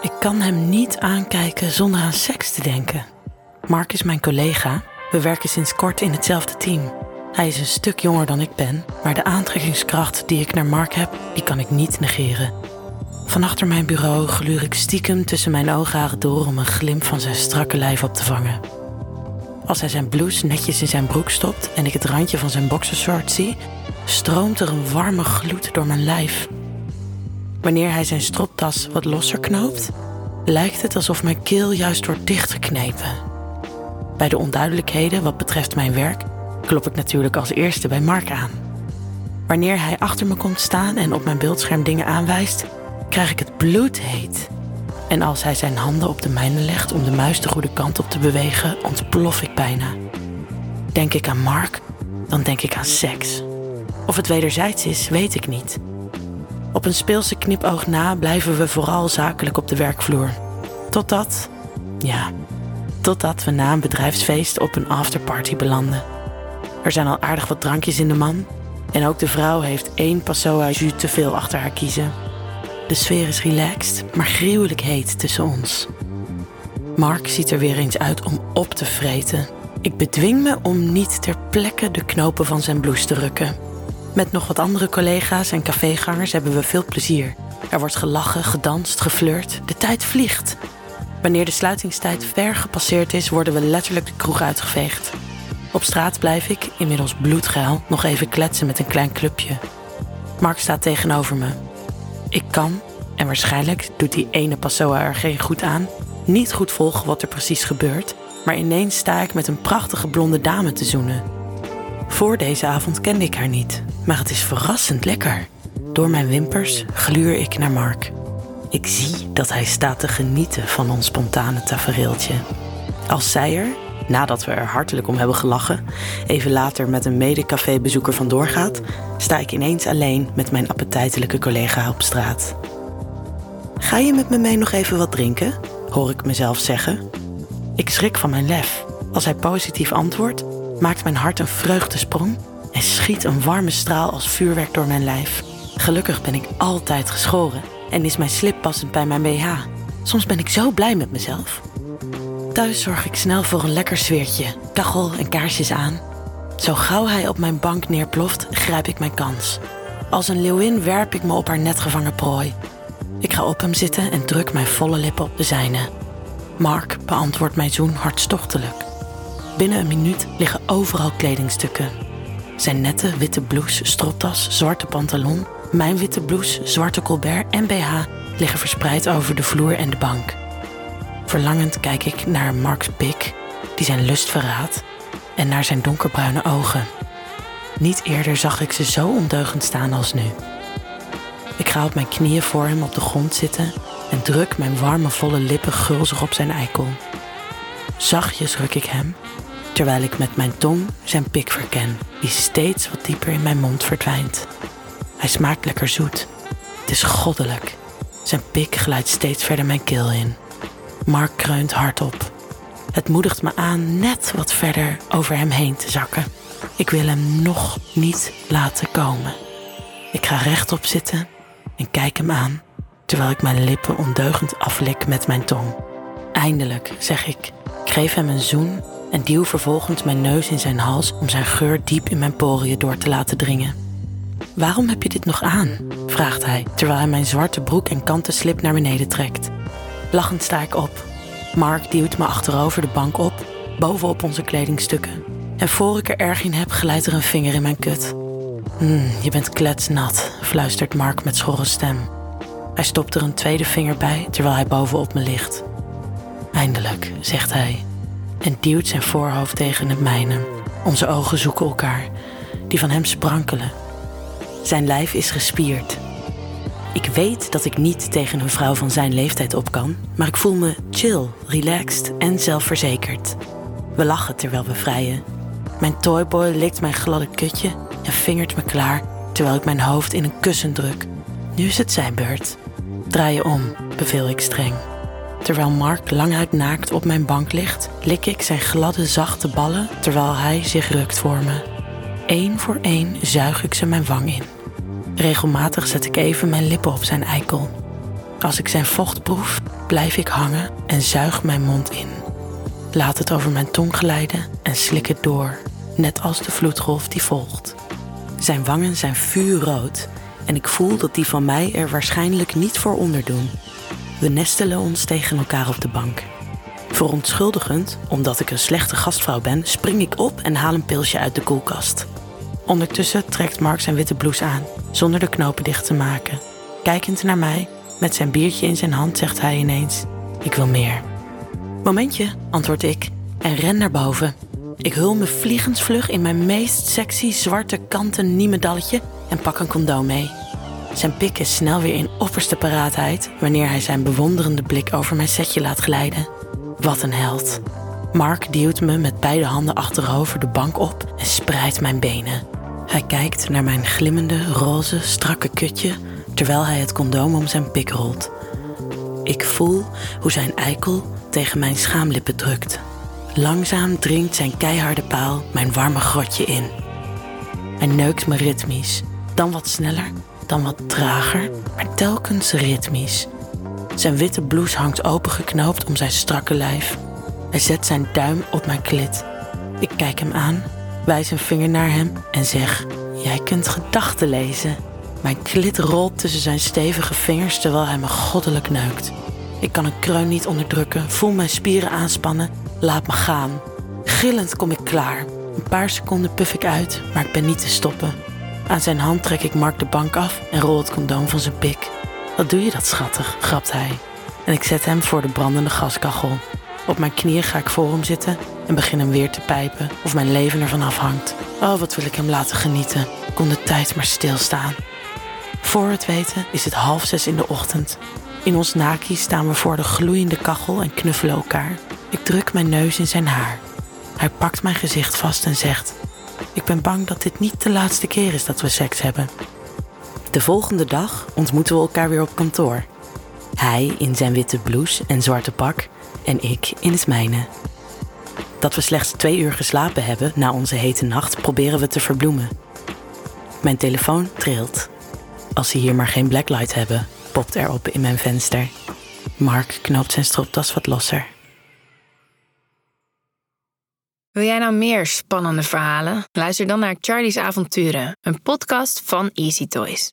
Ik kan hem niet aankijken zonder aan seks te denken. Mark is mijn collega. We werken sinds kort in hetzelfde team. Hij is een stuk jonger dan ik ben, maar de aantrekkingskracht die ik naar Mark heb, die kan ik niet negeren. Van achter mijn bureau gluur ik stiekem tussen mijn oogharen door om een glimp van zijn strakke lijf op te vangen. Als hij zijn blouse netjes in zijn broek stopt en ik het randje van zijn boxershort zie, stroomt er een warme gloed door mijn lijf. Wanneer hij zijn stropdas wat losser knoopt, lijkt het alsof mijn keel juist wordt dichtgeknepen. Bij de onduidelijkheden wat betreft mijn werk klop ik natuurlijk als eerste bij Mark aan. Wanneer hij achter me komt staan en op mijn beeldscherm dingen aanwijst, krijg ik het bloedheet. En als hij zijn handen op de mijne legt om de muis de goede kant op te bewegen, ontplof ik bijna. Denk ik aan Mark, dan denk ik aan seks. Of het wederzijds is, weet ik niet. Op een speelse knipoog na blijven we vooral zakelijk op de werkvloer. Totdat, ja, totdat we na een bedrijfsfeest op een afterparty belanden. Er zijn al aardig wat drankjes in de man. En ook de vrouw heeft één Passoa te veel achter haar kiezen. De sfeer is relaxed, maar gruwelijk heet tussen ons. Mark ziet er weer eens uit om op te vreten. Ik bedwing me om niet ter plekke de knopen van zijn blouse te rukken. Met nog wat andere collega's en cafégangers hebben we veel plezier. Er wordt gelachen, gedanst, geflirt. De tijd vliegt. Wanneer de sluitingstijd ver gepasseerd is, worden we letterlijk de kroeg uitgeveegd. Op straat blijf ik, inmiddels bloedgeil, nog even kletsen met een klein clubje. Mark staat tegenover me. Ik kan, en waarschijnlijk doet die ene Passoa er geen goed aan, niet goed volgen wat er precies gebeurt, maar ineens sta ik met een prachtige blonde dame te zoenen. Voor deze avond kende ik haar niet, maar het is verrassend lekker. Door mijn wimpers gluur ik naar Mark. Ik zie dat hij staat te genieten van ons spontane tafereeltje. Als zij er, nadat we er hartelijk om hebben gelachen, even later met een mede-cafébezoeker vandoor gaat, sta ik ineens alleen met mijn appetijtelijke collega op straat. Ga je met me mee nog even wat drinken? hoor ik mezelf zeggen. Ik schrik van mijn lef. Als hij positief antwoordt, maakt mijn hart een vreugdesprong en schiet een warme straal als vuurwerk door mijn lijf. Gelukkig ben ik altijd geschoren en is mijn slip passend bij mijn BH. Soms ben ik zo blij met mezelf. Thuis zorg ik snel voor een lekker sfeertje, kachel en kaarsjes aan. Zo gauw hij op mijn bank neerploft, grijp ik mijn kans. Als een leeuwin werp ik me op haar net gevangen prooi. Ik ga op hem zitten en druk mijn volle lippen op de zijne. Mark beantwoordt mijn zoen hartstochtelijk. Binnen een minuut liggen overal kledingstukken. Zijn nette witte blouse, stropdas, zwarte pantalon, mijn witte blouse, zwarte colbert en BH liggen verspreid over de vloer en de bank. Verlangend kijk ik naar Mark's pik, die zijn lust verraadt, en naar zijn donkerbruine ogen. Niet eerder zag ik ze zo ondeugend staan als nu. Ik ga op mijn knieën voor hem op de grond zitten en druk mijn warme volle lippen gulzig op zijn eikel. Zachtjes ruk ik hem, terwijl ik met mijn tong zijn pik verken, die steeds wat dieper in mijn mond verdwijnt. Hij smaakt lekker zoet. Het is goddelijk. Zijn pik glijdt steeds verder mijn keel in. Mark kreunt hardop. Het moedigt me aan net wat verder over hem heen te zakken. Ik wil hem nog niet laten komen. Ik ga rechtop zitten en kijk hem aan, terwijl ik mijn lippen ondeugend aflik met mijn tong. Eindelijk, zeg ik. Ik geef hem een zoen en duw vervolgens mijn neus in zijn hals om zijn geur diep in mijn poriën door te laten dringen. Waarom heb je dit nog aan? vraagt hij, terwijl hij mijn zwarte broek en kanten slip naar beneden trekt. Lachend sta ik op. Mark duwt me achterover de bank op, bovenop onze kledingstukken. En voor ik er erg in heb, glijdt er een vinger in mijn kut. Hmm, je bent kletsnat, fluistert Mark met schorre stem. Hij stopt er een tweede vinger bij terwijl hij bovenop me ligt. Eindelijk, zegt hij, en duwt zijn voorhoofd tegen het mijne. Onze ogen zoeken elkaar, die van hem sprankelen. Zijn lijf is gespierd. Ik weet dat ik niet tegen een vrouw van zijn leeftijd op kan, maar ik voel me chill, relaxed en zelfverzekerd. We lachen terwijl we vrijen. Mijn toyboy likt mijn gladde kutje en vingert me klaar terwijl ik mijn hoofd in een kussen druk. Nu is het zijn beurt. Draai je om, beveel ik streng. Terwijl Mark languit naakt op mijn bank ligt, lik ik zijn gladde, zachte ballen terwijl hij zich rukt voor me. Eén voor één zuig ik ze mijn wang in. Regelmatig zet ik even mijn lippen op zijn eikel. Als ik zijn vocht proef, blijf ik hangen en zuig mijn mond in. Laat het over mijn tong glijden en slik het door, net als de vloedgolf die volgt. Zijn wangen zijn vuurrood en ik voel dat die van mij er waarschijnlijk niet voor onderdoen. We nestelen ons tegen elkaar op de bank. Verontschuldigend, omdat ik een slechte gastvrouw ben, spring ik op en haal een pilsje uit de koelkast. Ondertussen trekt Mark zijn witte blouse aan, zonder de knopen dicht te maken. Kijkend naar mij, met zijn biertje in zijn hand, zegt hij ineens: Ik wil meer. Momentje, antwoord ik en ren naar boven. Ik hul me vliegensvlug in mijn meest sexy zwarte kanten niemedalletje en pak een condoom mee. Zijn pik is snel weer in opperste paraatheid wanneer hij zijn bewonderende blik over mijn setje laat glijden. Wat een held. Mark duwt me met beide handen achterover de bank op en spreidt mijn benen. Hij kijkt naar mijn glimmende, roze, strakke kutje terwijl hij het condoom om zijn pik rolt. Ik voel hoe zijn eikel tegen mijn schaamlippen drukt. Langzaam dringt zijn keiharde paal mijn warme grotje in. Hij neukt me ritmisch, dan wat sneller, dan wat trager, maar telkens ritmisch. Zijn witte blouse hangt opengeknoopt om zijn strakke lijf. Hij zet zijn duim op mijn klit. Ik kijk hem aan, wijs een vinger naar hem en zeg: Jij kunt gedachten lezen. Mijn klit rolt tussen zijn stevige vingers terwijl hij me goddelijk neukt. Ik kan een kreun niet onderdrukken, voel mijn spieren aanspannen, laat me gaan. Gillend kom ik klaar. Een paar seconden puf ik uit, maar ik ben niet te stoppen. Aan zijn hand trek ik Mark de bank af en rol het condoom van zijn pik. Wat doe je dat schattig, grapt hij. En ik zet hem voor de brandende gaskachel. Op mijn knieën ga ik voor hem zitten en begin hem weer te pijpen of mijn leven ervan afhangt. Oh, wat wil ik hem laten genieten. Kon de tijd maar stilstaan. Voor het weten is het half zes in de ochtend. In ons naki staan we voor de gloeiende kachel en knuffelen elkaar. Ik druk mijn neus in zijn haar. Hij pakt mijn gezicht vast en zegt: Ik ben bang dat dit niet de laatste keer is dat we seks hebben. De volgende dag ontmoeten we elkaar weer op kantoor. Hij in zijn witte blouse en zwarte pak en ik in het mijne. Dat we slechts twee uur geslapen hebben na onze hete nacht proberen we te verbloemen. Mijn telefoon trilt. Als ze hier maar geen blacklight hebben, popt erop in mijn venster. Mark knoopt zijn stropdas wat losser. Wil jij nou meer spannende verhalen? Luister dan naar Charlie's Avonturen, een podcast van Easy Toys.